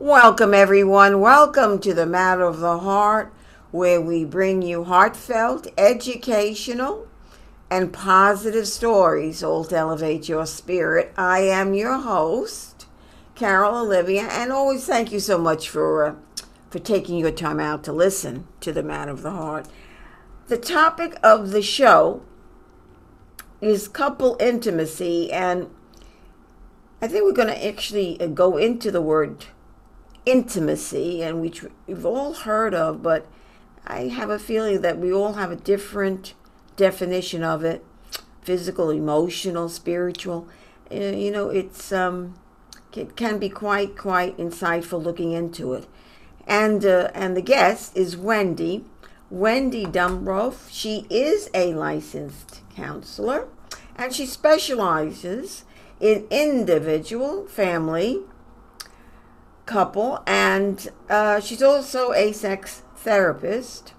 Welcome, everyone. Welcome to the Matter of the Heart, where we bring you heartfelt, educational, and positive stories, all to elevate your spirit. I am your host, Carol Olivia, and always thank you so much for uh, for taking your time out to listen to the Matter of the Heart. The topic of the show is couple intimacy, and I think we're going to actually uh, go into the word intimacy, and which we've all heard of, but I have a feeling that we all have a different definition of it physical, emotional, spiritual. Uh, you know, it's um, it can be quite quite insightful looking into it. And uh, and the guest is Wendi, Wendi Dumbroff. She is a licensed counselor, and she specializes in individual, family, couple, and uh, she's also a sex therapist.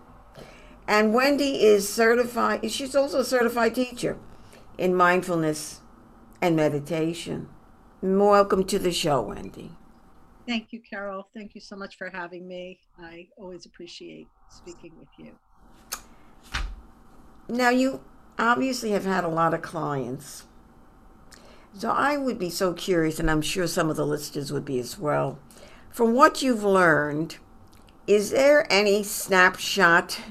And Wendi is certified, she's also a certified teacher in mindfulness and meditation. Welcome to the show, Wendi. Thank you, Carol. Thank you so much for having me. I always appreciate speaking with you. Now, you obviously have had a lot of clients. So I would be so curious, and I'm sure some of the listeners would be as well. From what you've learned, is there any snapshot,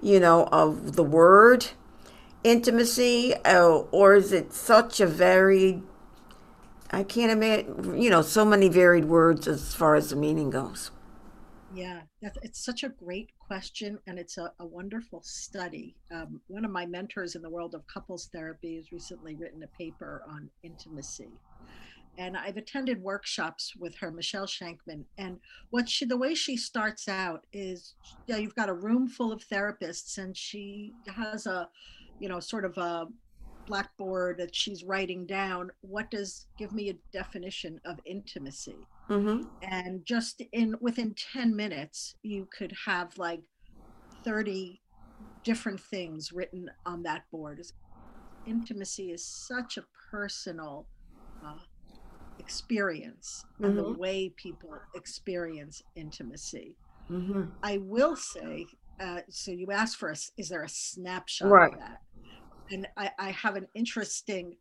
you know, of the word intimacy, uh, or is it such a varied? I can't imagine, you know, so many varied words as far as the meaning goes. Yeah, it's such a great question, and it's a, a wonderful study. Um, one of my mentors in the world of couples therapy has recently written a paper on intimacy and I've attended workshops with her, Michele Scheinkman. And what she, the way she starts out is, yeah, you've got a room full of therapists, and she has a, you know, sort of a blackboard that she's writing down. What does give me a definition of intimacy? Mm-hmm. And just in within ten minutes, you could have like thirty different things written on that board. Intimacy is such a personal uh, experience mm-hmm. and the mm-hmm. way people experience intimacy. Mm-hmm. I will say, uh, so you asked for us, is there a snapshot right. of that? And I, I, have an interesting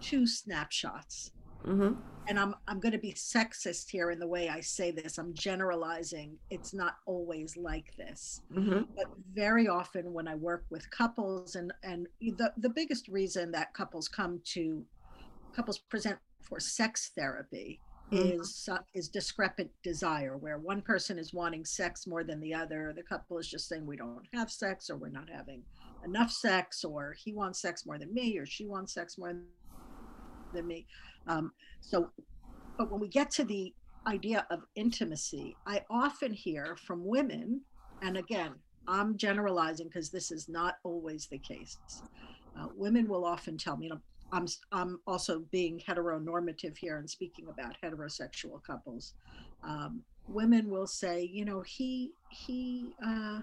two snapshots. Mm-hmm. And I'm I'm going to be sexist here in the way I say this. I'm generalizing. It's not always like this, mm-hmm. but very often when I work with couples, and and the the biggest reason that couples come to couples present for sex therapy mm-hmm. is uh, is discrepant desire where one person is wanting sex more than the other. The couple is just saying we don't have sex or we're not having enough sex or he wants sex more than me or she wants sex more than me. Um, so but when we get to the idea of intimacy i often hear from women and again i'm generalizing because this is not always the case. Uh, women will often tell me, you know, I'm I'm also being heteronormative here and speaking about heterosexual couples. Um, women will say, you know, he he uh,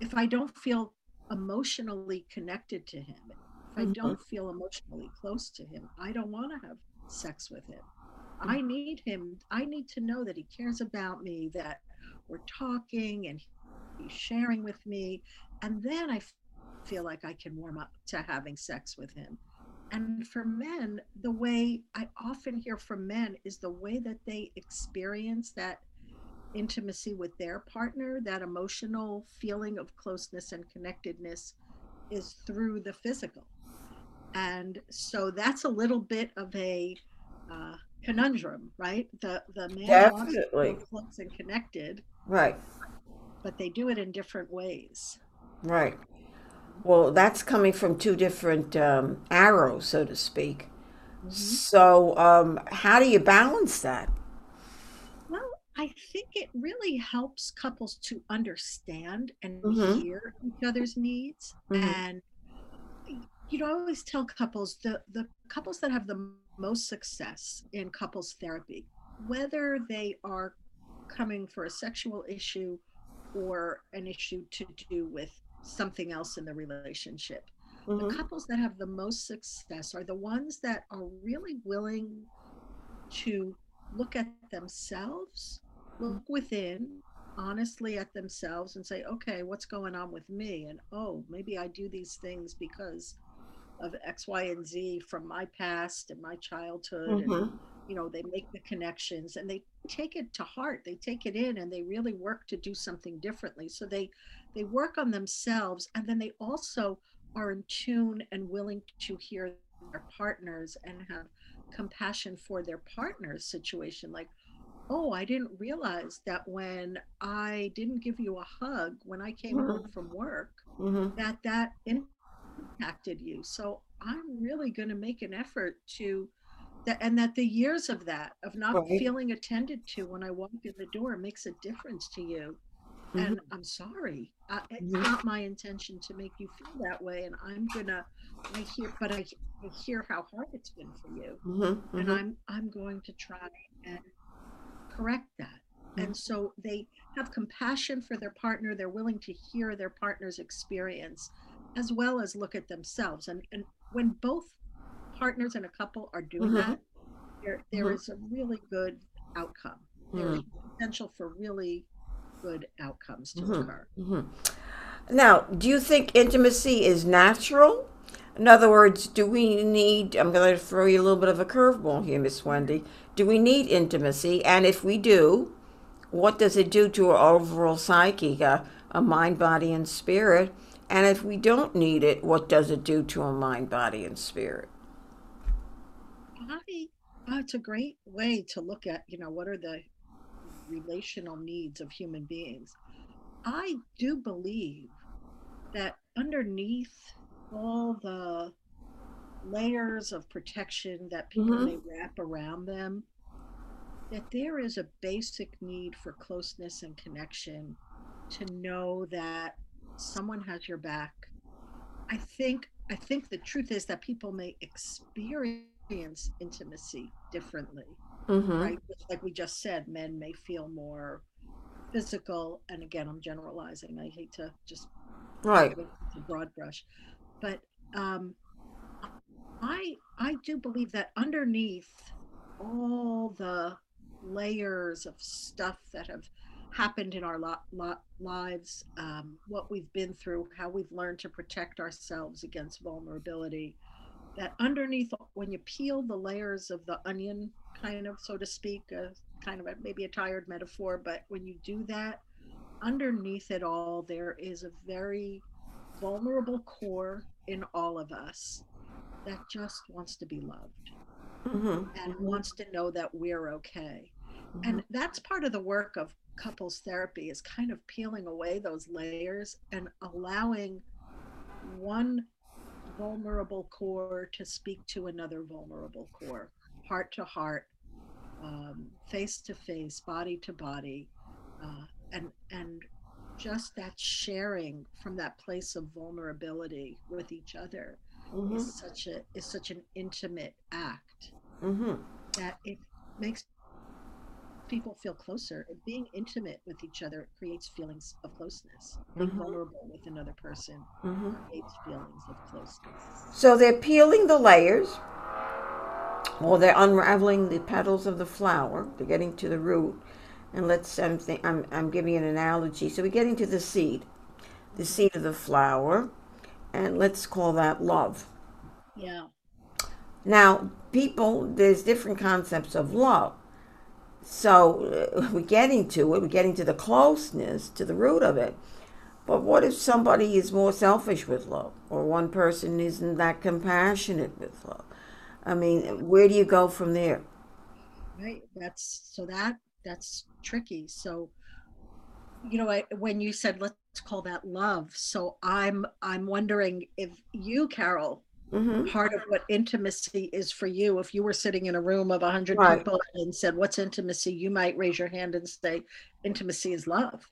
if I don't feel emotionally connected to him, if I mm-hmm. don't feel emotionally close to him, I don't want to have sex with him. I mm-hmm. need him. I need to know that he cares about me, that we're talking and he's sharing with me, and then I feel like I can warm up to having sex with him and for men the way i often hear from men is the way that they experience that intimacy with their partner that emotional feeling of closeness and connectedness is through the physical. And so that's a little bit of a uh, conundrum right? The the man Definitely. wants to close and connected right. but they do it in different ways. Right well, that's coming from two different um, arrows, so to speak. Mm-hmm. So, um, how do you balance that? Well, I think it really helps couples to understand and mm-hmm. hear each other's needs. Mm-hmm. And, you know, I always tell couples the, the couples that have the most success in couples therapy, whether they are coming for a sexual issue or an issue to do with something else in the relationship. Mm-hmm. The couples that have the most success are the ones that are really willing to look at themselves look within honestly at themselves and say, okay, what's going on with me? And oh, maybe I do these things because of X, Y, and Z from my past and my childhood. Mm-hmm. And, you know, they make the connections and they take it to heart. They take it in and they really work to do something differently. So they they work on themselves and then they also are in tune and willing to hear their partners and have compassion for their partner's situation. Like, oh, I didn't realize that when I didn't give you a hug when I came mm-hmm. home from work, mm-hmm. that that impacted you. So I'm really going to make an effort to that, and that the years of that, of not right. feeling attended to when I walk in the door, makes a difference to you. Mm-hmm. And I'm sorry. Uh, it's mm-hmm. not my intention to make you feel that way. And I'm gonna, I hear, but I, I hear how hard it's been for you, mm-hmm. and mm-hmm. I'm I'm going to try and correct that. Mm-hmm. And so they have compassion for their partner. They're willing to hear their partner's experience as well as look at themselves. And, and when both partners in a couple are doing mm-hmm. that, there, there mm-hmm. is a really good outcome. There is mm-hmm. potential for really good outcomes to mm-hmm. occur. Mm-hmm. Now, do you think intimacy is natural? In other words, do we need, I'm going to throw you a little bit of a curveball here, Miss Wendi. Do we need intimacy? And if we do, what does it do to our overall psyche, a, a mind, body, and spirit? And if we don't need it, what does it do to our mind, body, and spirit? I, uh, it's a great way to look at, you know, what are the relational needs of human beings. I do believe that underneath all the layers of protection that people mm-hmm. may wrap around them, that there is a basic need for closeness and connection to know that someone has your back. I think I think the truth is that people may experience intimacy differently. Mm-hmm. Right? Like we just said, men may feel more physical. And again, I'm generalizing. I hate to just right a broad brush, but um, I I do believe that underneath all the layers of stuff that have happened in our lot, lot, lives, um, what we've been through, how we've learned to protect ourselves against vulnerability, that underneath, when you peel the layers of the onion kind of, so to speak, uh, kind of a, maybe a tired metaphor, but when you do that, underneath it all, there is a very vulnerable core in all of us that just wants to be loved mm-hmm. and wants to know that we're okay. Mm-hmm. And that's part of the work of couples therapy is kind of peeling away those layers and allowing one vulnerable core to speak to another vulnerable core, heart to heart, um, face to face, body to body, uh, and and just that sharing from that place of vulnerability with each other mm-hmm. is such a is such an intimate act mm-hmm. that it makes people feel closer. Being intimate with each other creates feelings of closeness. Being mm-hmm. vulnerable with another person mm-hmm. creates feelings of closeness. So they're peeling the layers, or they're unraveling the petals of the flower. They're getting to the root. And let's, I'm, th- I'm, I'm giving an analogy. So we're getting to the seed, the seed of the flower, and let's call that love. Yeah. Now, people, there's different concepts of love. So uh, we're getting to it, we're getting to the closeness, to the root of it. But what if somebody is more selfish with love, or one person isn't that compassionate with love? I mean, where do you go from there? Right. That's so that that's tricky. So, you know, I, when you said let's call that love, so I'm I'm wondering if you, Carol, Mm-hmm. Part of what intimacy is for you, if you were sitting in a room of 100 right. people and said, What's intimacy? You might raise your hand and say, Intimacy is love,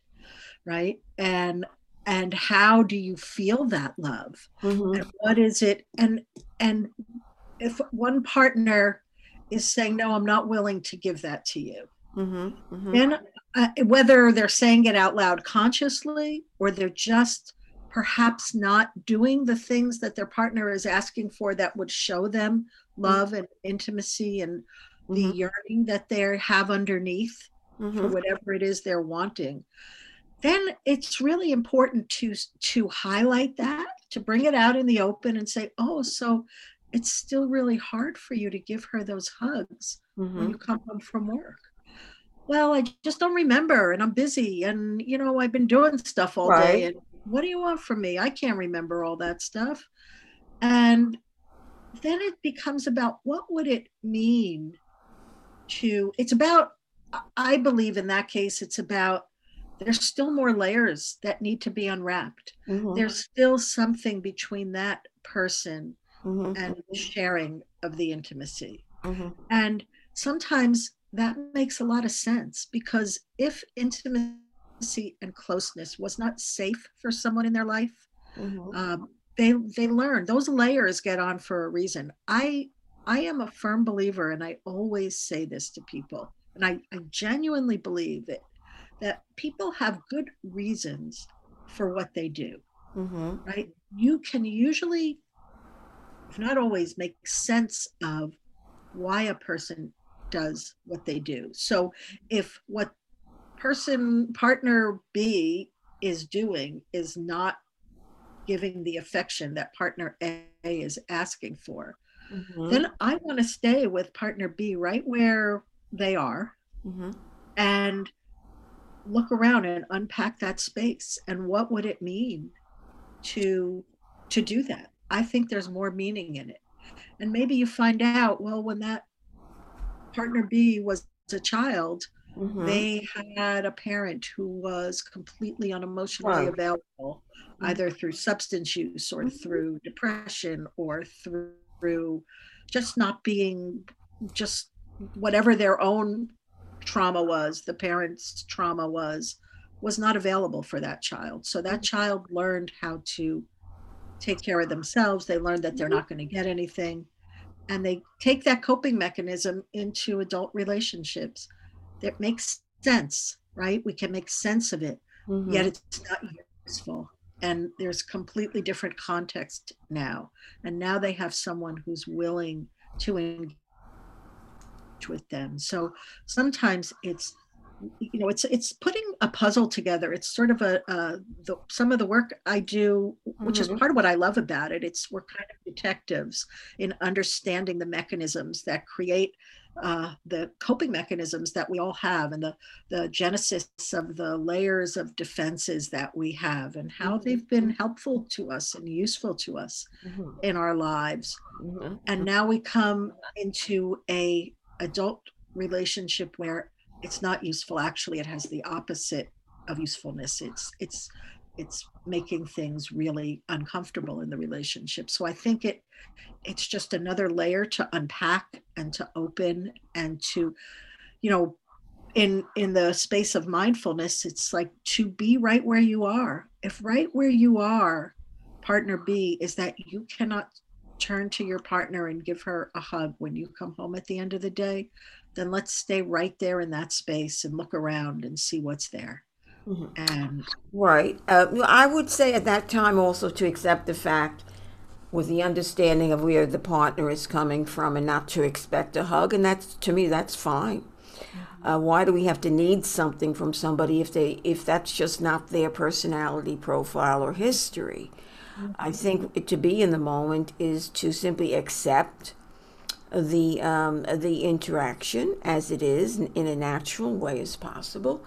right? And and how do you feel that love mm-hmm. and what is it and and if one partner is saying no i'm not willing to give that to you mm-hmm. Mm-hmm. then uh, whether they're saying it out loud consciously or they're just perhaps not doing the things that their partner is asking for that would show them mm-hmm. love and intimacy and the mm-hmm. yearning that they have underneath mm-hmm. for whatever it is they're wanting, then it's really important to to highlight that, to bring it out in the open and say, "Oh, so it's still really hard for you to give her those hugs mm-hmm. when you come home from work." Well, I just don't remember and I'm busy and you know, I've been doing stuff all right. day and what do you want from me? I can't remember all that stuff. And then it becomes about what would it mean to it's about I believe in that case it's about there's still more layers that need to be unwrapped. Mm-hmm. There's still something between that person mm-hmm. and sharing of the intimacy. Mm-hmm. And sometimes that makes a lot of sense because if intimacy and closeness was not safe for someone in their life, mm-hmm. um, they they learn those layers get on for a reason. I I am a firm believer, and I always say this to people, and I, I genuinely believe that that people have good reasons for what they do. Mm-hmm. Right? You can usually, if not always, make sense of why a person does what they do. So if what person partner B is doing is not giving the affection that partner A is asking for, mm-hmm. then I want to stay with partner B right where they are mm-hmm. and look around and unpack that space and what would it mean to to do that i think there's more meaning in it and maybe you find out well when that partner b was a child mm-hmm. they had a parent who was completely unemotionally wow. available mm-hmm. either through substance use or mm-hmm. through depression or through, through just not being just whatever their own trauma was, the parents' trauma was, was not available for that child. So that mm-hmm. child learned how to take care of themselves. They learned that they're mm-hmm. not going to get anything. And they take that coping mechanism into adult relationships. That makes sense, right? We can make sense of it, mm-hmm. yet it's not useful. And there's completely different context now. And now they have someone who's willing to engage with them. So sometimes it's you know it's it's putting a puzzle together it's sort of a uh, the, some of the work i do which mm-hmm. is part of what i love about it it's we're kind of detectives in understanding the mechanisms that create uh, the coping mechanisms that we all have and the the genesis of the layers of defenses that we have and how mm-hmm. they've been helpful to us and useful to us mm-hmm. in our lives mm-hmm. and now we come into a adult relationship where it's not useful actually it has the opposite of usefulness it's it's it's making things really uncomfortable in the relationship so i think it it's just another layer to unpack and to open and to you know in in the space of mindfulness it's like to be right where you are if right where you are partner b is that you cannot turn to your partner and give her a hug when you come home at the end of the day, then let's stay right there in that space and look around and see what's there. Mm-hmm. And right, uh, I would say at that time also to accept the fact with the understanding of where the partner is coming from and not to expect a hug, and that's to me that's fine. Mm-hmm. Uh, why do we have to need something from somebody if they if that's just not their personality profile or history? I think to be in the moment is to simply accept the um, the interaction as it is in a natural way as possible.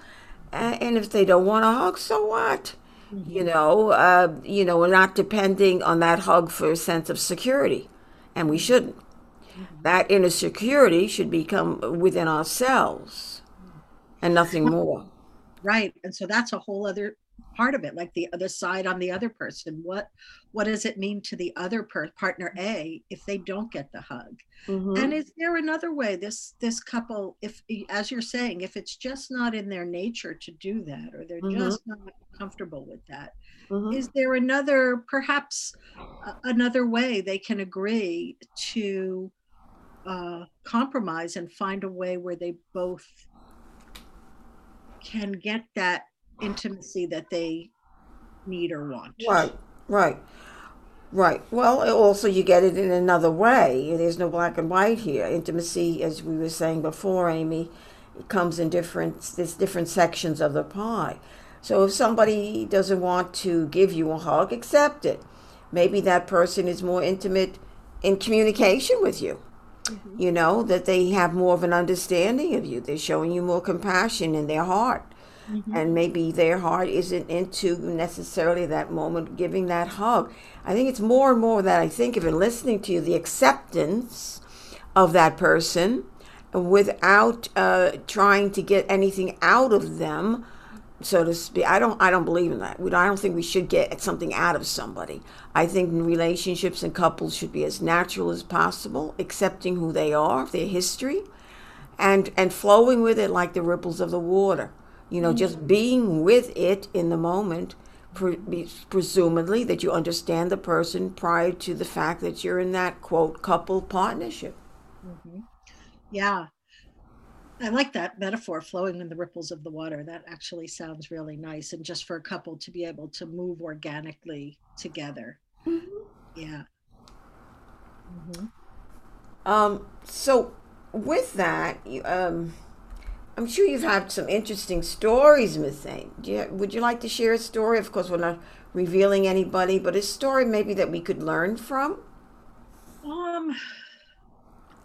Uh, and if they don't want a hug, so what? Mm-hmm. You know, uh, you know, we're not depending on that hug for a sense of security, and we shouldn't. Mm-hmm. That inner security should become within ourselves, and nothing more. Right, and so that's a whole other part of it like the other side on the other person what what does it mean to the other per- partner a if they don't get the hug mm-hmm. and is there another way this this couple if as you're saying if it's just not in their nature to do that or they're mm-hmm. just not comfortable with that mm-hmm. is there another perhaps uh, another way they can agree to uh, compromise and find a way where they both can get that intimacy that they need or want. Right, right, right. Well, also you get it in another way. There's no black and white here. Intimacy, as we were saying before, Amy, it comes in different there's different sections of the pie. So if somebody doesn't want to give you a hug, accept it. Maybe that person is more intimate in communication with you. Mm-hmm. You know, that they have more of an understanding of you. They're showing you more compassion in their heart. Mm-hmm. And maybe their heart isn't into necessarily that moment giving that hug. I think it's more and more that I think of in listening to you, the acceptance of that person without uh, trying to get anything out of them so to speak. I don't I don't believe in that. We I don't think we should get something out of somebody. I think relationships and couples should be as natural as possible, accepting who they are, their history, and and flowing with it like the ripples of the water. You know, mm-hmm. just being with it in the moment, pre- presumably that you understand the person prior to the fact that you're in that quote couple partnership. Mm-hmm. Yeah, I like that metaphor, flowing in the ripples of the water. That actually sounds really nice. And just for a couple to be able to move organically together. Mm-hmm. Yeah. Mm-hmm. Um, so, with that, um, I'm sure you've had some interesting stories, Miss Saint. You, would you like to share a story? Of course, we're not revealing anybody, but a story maybe that we could learn from. Um,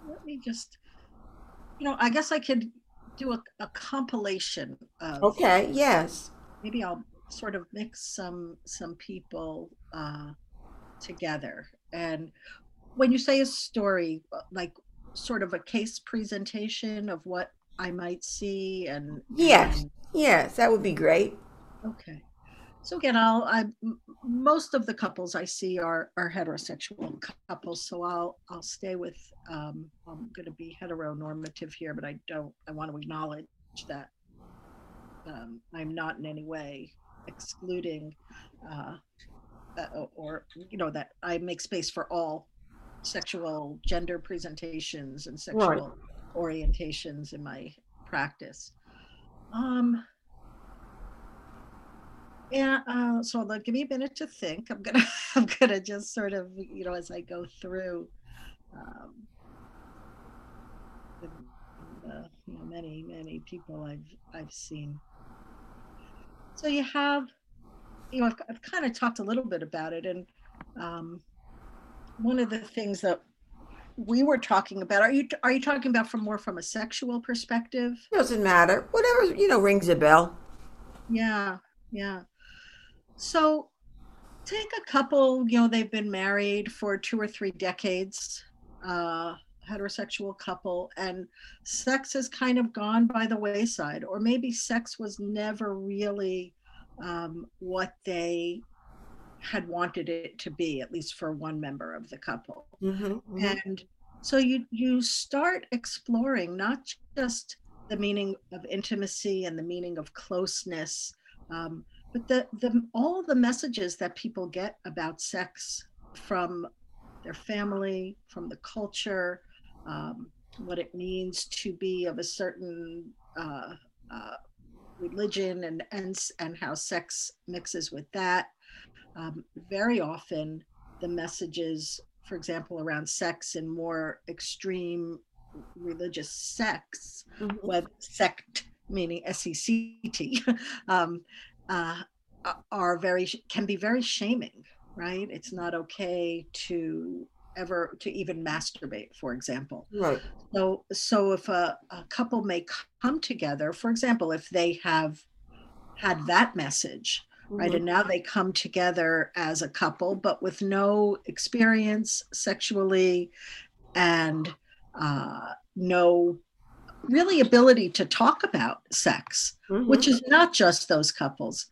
let me just you know, I guess I could do a, a compilation of. Okay. Yes. Maybe I'll sort of mix some some people uh, together. And when you say a story, like sort of a case presentation of what I might see, and yes, and, yes, that would be great. Okay. So again, I'll I most of the couples I see are are heterosexual couples. So I'll I'll stay with um, I'm going to be heteronormative here, but I don't I want to acknowledge that um, I'm not in any way excluding uh, uh, or you know that I make space for all sexual gender presentations and sexual. Orientations in my practice. Um, yeah, uh, so like, give me a minute to think. I'm gonna, I'm gonna just sort of, you know, as I go through, um, the, you know, many, many people I've, I've seen. So you have, you know, I've, I've kind of talked a little bit about it, and um, one of the things that we were talking about, are you, are you talking about from more from a sexual perspective? Doesn't matter. Whatever you know rings a bell. Yeah, yeah. So take a couple, you know, they've been married for two or three decades, uh, heterosexual couple, and sex has kind of gone by the wayside, or maybe sex was never really um, what they had wanted it to be, at least for one member of the couple. Mm-hmm, mm-hmm. And so you you start exploring not just the meaning of intimacy and the meaning of closeness, um, but the, the all the messages that people get about sex from their family from the culture um, what it means to be of a certain uh, uh, religion and, and and how sex mixes with that um, very often the messages for example around sex and more extreme religious sects mm-hmm. whether sect meaning s-e-c-t um, uh, are very can be very shaming right? It's not okay to ever to even masturbate for example. Right. So so if a, a couple may come together for example if they have had that message right mm-hmm. and now they come together as a couple but with no experience sexually and uh, no really ability to talk about sex, mm-hmm. which is not just those couples.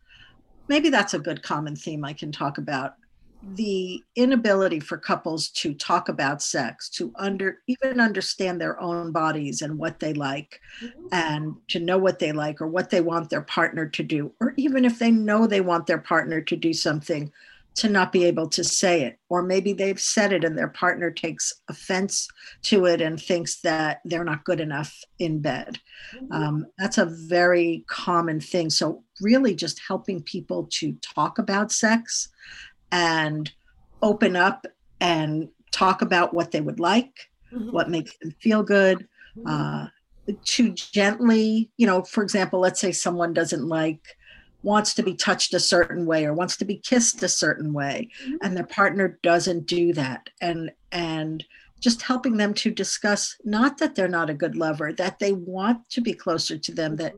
Maybe that's a good common theme I can talk about. The inability for couples to talk about sex, to under even understand their own bodies and what they like, mm-hmm. and to know what they like or what they want their partner to do, or even if they know they want their partner to do something, to not be able to say it. Or maybe they've said it and their partner takes offense to it and thinks that they're not good enough in bed. Mm-hmm. Um, that's a very common thing. So, really, just helping people to talk about sex and open up and talk about what they would like, mm-hmm. what makes them feel good. Mm-hmm. Uh, to gently, you know, for example, let's say someone doesn't like wants to be touched a certain way or wants to be kissed a certain way mm-hmm. and their partner doesn't do that and and just helping them to discuss not that they're not a good lover that they want to be closer to them that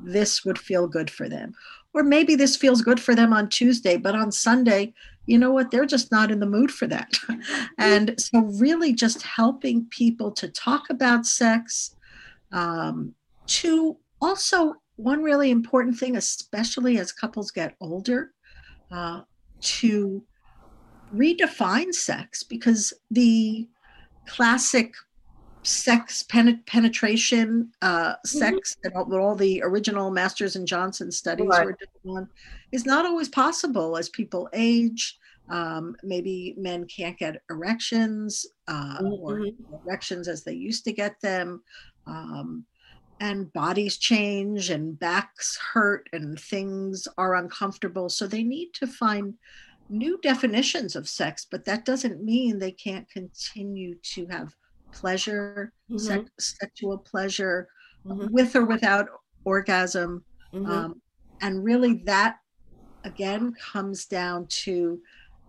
this would feel good for them or maybe this feels good for them on tuesday but on sunday you know what? They're just not in the mood for that. And so really just helping people to talk about sex um, to also one really important thing especially as couples get older uh, to redefine sex because the classic sex pen- penetration uh, mm-hmm. sex and all, all, the original masters and johnson studies right. were done is not always possible as people age um, maybe men can't get erections uh, mm-hmm. or erections as they used to get them um, and bodies change and backs hurt and things are uncomfortable so they need to find new definitions of sex but that doesn't mean they can't continue to have pleasure, mm-hmm. sex, sexual pleasure, mm-hmm. with or without orgasm. Mm-hmm. Um, and really, that again comes down to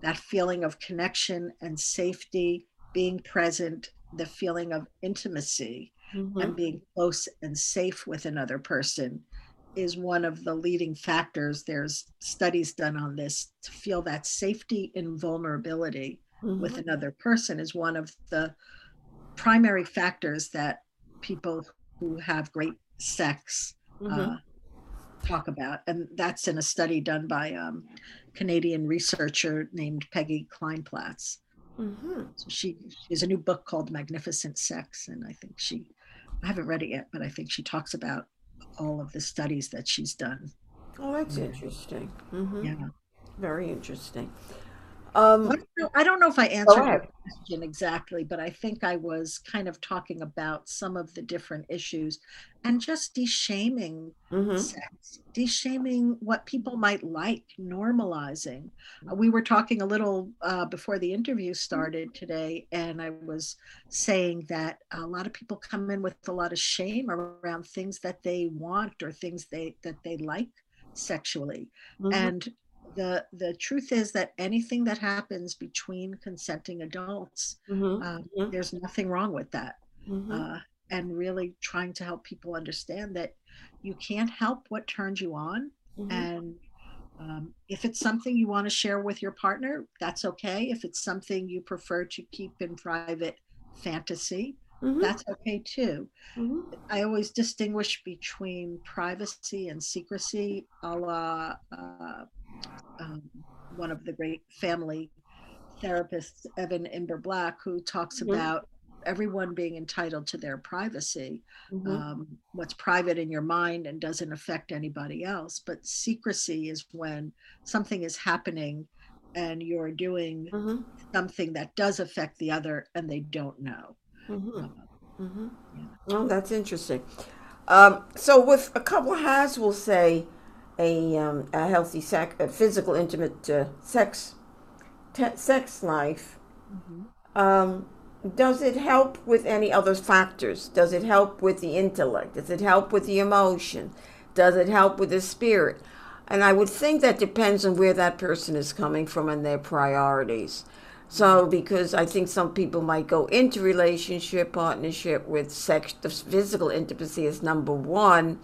that feeling of connection and safety, being present, the feeling of intimacy, and mm-hmm. being close and safe with another person is one of the leading factors. There's studies done on this to feel that safety and vulnerability mm-hmm. with another person is one of the primary factors that people who have great sex mm-hmm. uh, talk about. And that's in a study done by a um, Canadian researcher named Peggy Kleinplatz. Mm-hmm. So she, she has a new book called Magnificent Sex. And I think she, I haven't read it yet, but I think she talks about all of the studies that she's done. Oh, that's interesting. Mm-hmm. Yeah. Very interesting. Um, I, don't know, I don't know if I answered your question exactly, but I think I was kind of talking about some of the different issues and just deshaming mm-hmm. sex, deshaming what people might like, normalizing. Uh, we were talking a little uh, before the interview started today, and I was saying that a lot of people come in with a lot of shame around things that they want or things they that they like sexually mm-hmm. and the the truth is that anything that happens between consenting adults mm-hmm. Uh, mm-hmm. there's nothing wrong with that mm-hmm. uh, and really trying to help people understand that you can't help what turns you on mm-hmm. and um, if it's something you want to share with your partner that's okay if it's something you prefer to keep in private fantasy Mm-hmm. that's okay too. Mm-hmm. I always distinguish between privacy and secrecy, a la uh, um, one of the great family therapists, Evan Imber Black, who talks mm-hmm. about everyone being entitled to their privacy. Mm-hmm. Um, what's private in your mind and doesn't affect anybody else. But secrecy is when something is happening and you're doing mm-hmm. something that does affect the other and they don't know. Mm-hmm. Uh, yeah. Oh, that's interesting. Um, so, with a couple has, we'll say, a, um, a healthy sex, a physical, intimate uh, sex te- sex life, mm-hmm. um, does it help with any other factors? Does it help with the intellect? Does it help with the emotion? Does it help with the spirit? And I would think that depends on where that person is coming from and their priorities. So, mm-hmm. because I think some people might go into relationship, partnership with sex, the physical intimacy is number one,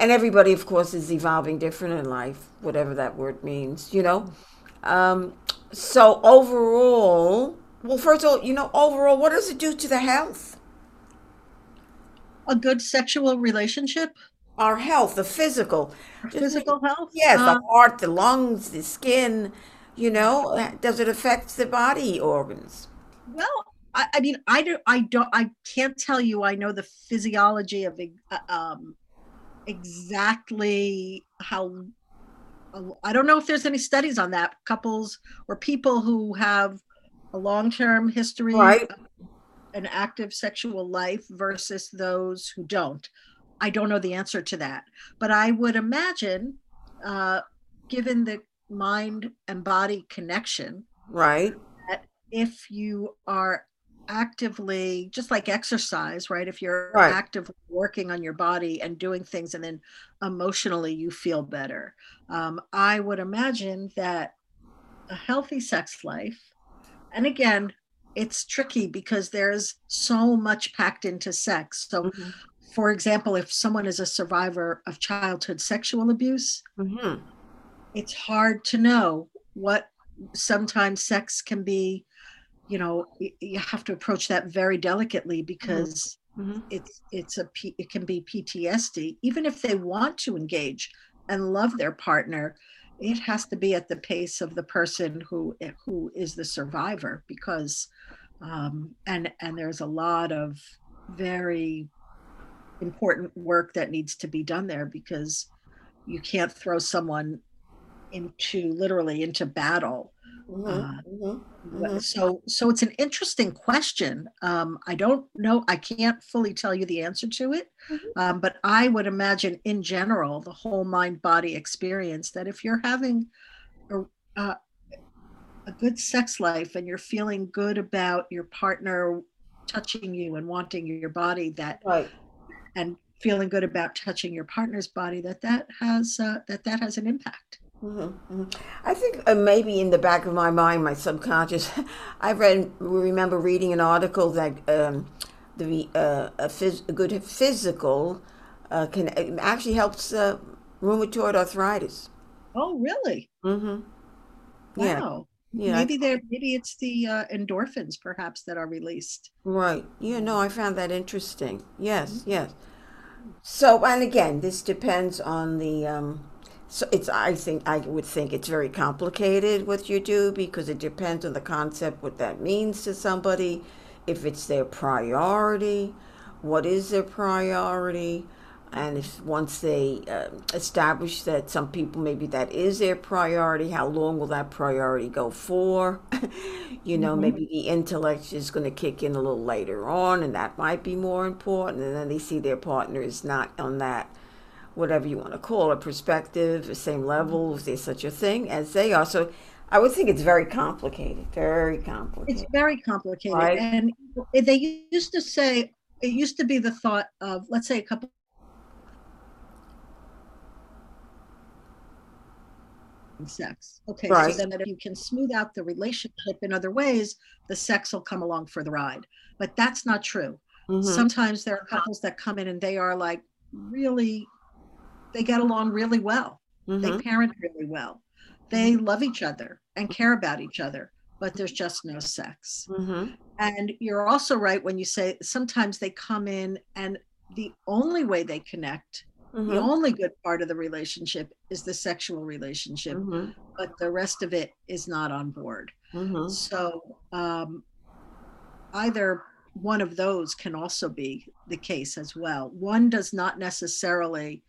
and everybody, of course, is evolving different in life, whatever that word means, you know. Um, so overall, well, first of all, you know, overall, what does it do to the health? A good sexual relationship. Our health, the physical, Our physical health. Yes, uh, the heart, the lungs, the skin. You know, does it affect the body organs? Well, I, I mean, I do. I don't. I can't tell you. I know the physiology of uh, um, exactly how I don't know if there's any studies on that. Couples or people who have a long-term history right. an active sexual life versus those who don't. I don't know the answer to that, but I would imagine, uh, given the mind and body connection, right, that if you are actively just like exercise right if you're Right. actively working on your body and doing things and then emotionally you feel better um, i would imagine that a healthy sex life and again it's tricky because there's so much packed into sex so Mhm. for example if someone is a survivor of childhood sexual abuse Mhm. it's hard to know what sometimes sex can be you know you have to approach that very delicately because Mhm. it's it's a it can be PTSD even if they want to engage and love their partner it has to be at the pace of the person who who is the survivor because um and and there's a lot of very important work that needs to be done there because you can't throw someone into literally into battle Mhm. uh, Mhm. Mhm. so so it's an interesting question um, i don't know i can't fully tell you the answer to it Mhm. um, but i would imagine in general the whole mind body experience that if you're having a, uh, a good sex life and you're feeling good about your partner touching you and wanting your body that Right. and feeling good about touching your partner's body that that has uh, that that has an impact Mhm, mhm. I think uh, maybe in the back of my mind, my subconscious, I read, remember reading an article that um, the uh, a, phys- a good physical uh, can actually helps uh, rheumatoid arthritis. oh really Mm-hmm. Yeah, wow yeah, maybe there maybe it's the uh, endorphins perhaps that are released right. Yeah, no, I found that interesting. Yes, yes. So, and again, this depends on the. Um, so it's. I think I would think it's very complicated what you do because it depends on the concept, what that means to somebody, if it's their priority, what is their priority, and if once they um establish that some people maybe that is their priority, how long will that priority go for? you know, Mhm. maybe the intellect is going to kick in a little later on, and that might be more important. And then they see their partner is not on that, whatever you want to call it, perspective, the same level, if there's such a thing as they are. So I would think it's very complicated, very complicated. it's very complicated right? and they used to say it used to be the thought of let's say a couple sex okay so then that if you can smooth out the relationship in other ways the sex will come along for the ride but that's not true hmm sometimes there are couples that come in and they are like really they get along really well. They hmm parent really well. They love each other and care about each other but there's just no sex. Hmm and you're also right when you say sometimes they come in and the only way they connect the hmm only good part of the relationship is the sexual relationship hmm but the rest of it is not on board. Hmm so um, either one of those can also be the case as well. One does not necessarily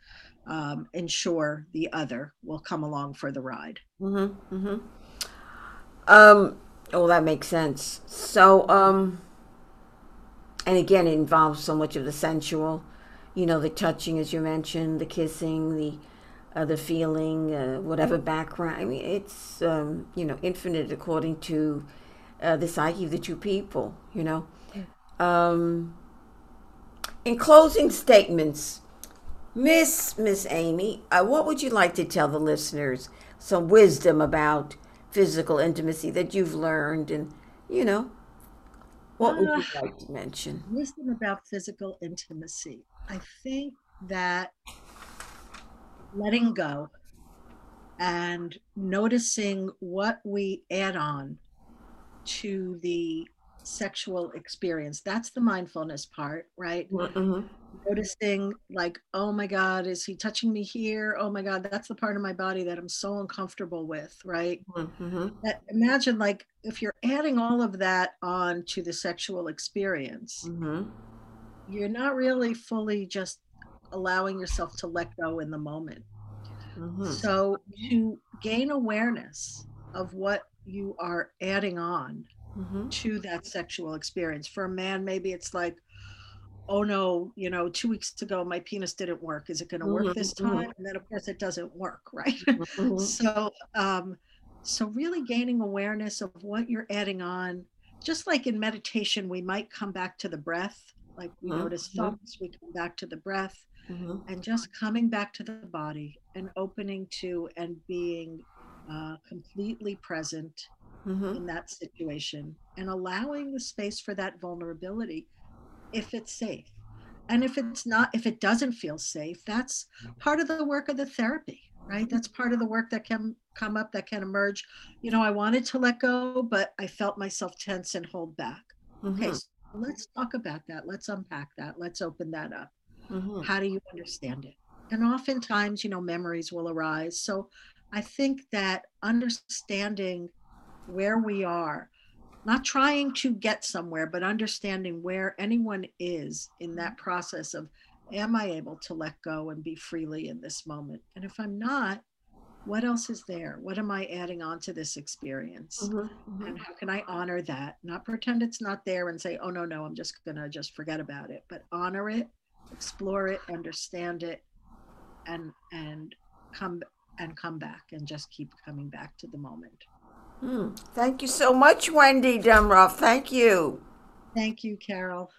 um, ensure the other will come along for the ride hmm hmm Um, oh, that makes sense. So, um, and again, it involves so much of the sensual, you know, the touching, as you mentioned, the kissing, the uh, the feeling, uh, whatever background. I mean, it's um, you know infinite according to uh, the psyche of the two people. You know. Um, in closing statements, Miss Miss Amy, uh, what would you like to tell the listeners? Some wisdom about physical intimacy that you've learned, and you know, what would you Uh, like to mention? wisdom about physical intimacy i think that letting go and noticing what we add on to the sexual experience that's the mindfulness part right Mm-hmm. noticing like oh my god is he touching me here oh my god that's the part of my body that i'm so uncomfortable with right Mm-hmm. that imagine like if you're adding all of that on to the sexual experience Mm-hmm. you're not really fully just allowing yourself to let go in the moment Mm-hmm. so to gain awareness of what you are adding on Mm-hmm. to that sexual experience for a man maybe it's like oh no you know two weeks ago my penis didn't work is it going to work this Mhm, mhm. time and then of course it doesn't work right Mm-hmm. so um so really gaining awareness of what you're adding on just like in meditation, we might come back to the breath, like we Mhm, notice mhm. thoughts, we come back to the breath, Mhm. and just coming back to the body and opening to and being uh, completely present Mhm. in that situation and allowing the space for that vulnerability if it's safe. And if it's not, if it doesn't feel safe, that's part of the work of the therapy, right? That's part of the work that can come up, that can emerge. You know, I wanted to let go, but I felt myself tense and hold back. Okay, Mhm. so let's talk about that. Let's unpack that. Let's open that up. Mhm. How do you understand it? And oftentimes, you know, memories will arise. So I think that understanding where we are, not trying to get somewhere, but understanding where anyone is in that process of, am I able to let go and be freely in this moment? And if I'm not, what else is there? What am I adding on to this experience? Mhm. Mhm. And how can I honor that? Not pretend it's not there and say, oh, no, no, I'm just going to just forget about it, but honor it, explore it, understand it, and, and come and come back and just keep coming back to the moment. Mm. Thank you so much, Wendi Dumbroff. Thank you. Thank you, Carol.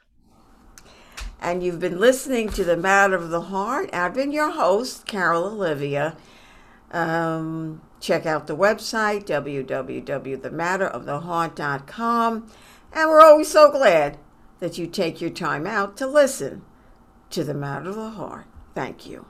And you've been listening to The Matter of the Heart. I've been your host, Carol Olivia. Um, check out the website, www.thematteroftheheart.com. And we're always so glad that you take your time out to listen to The Matter of the Heart. Thank you.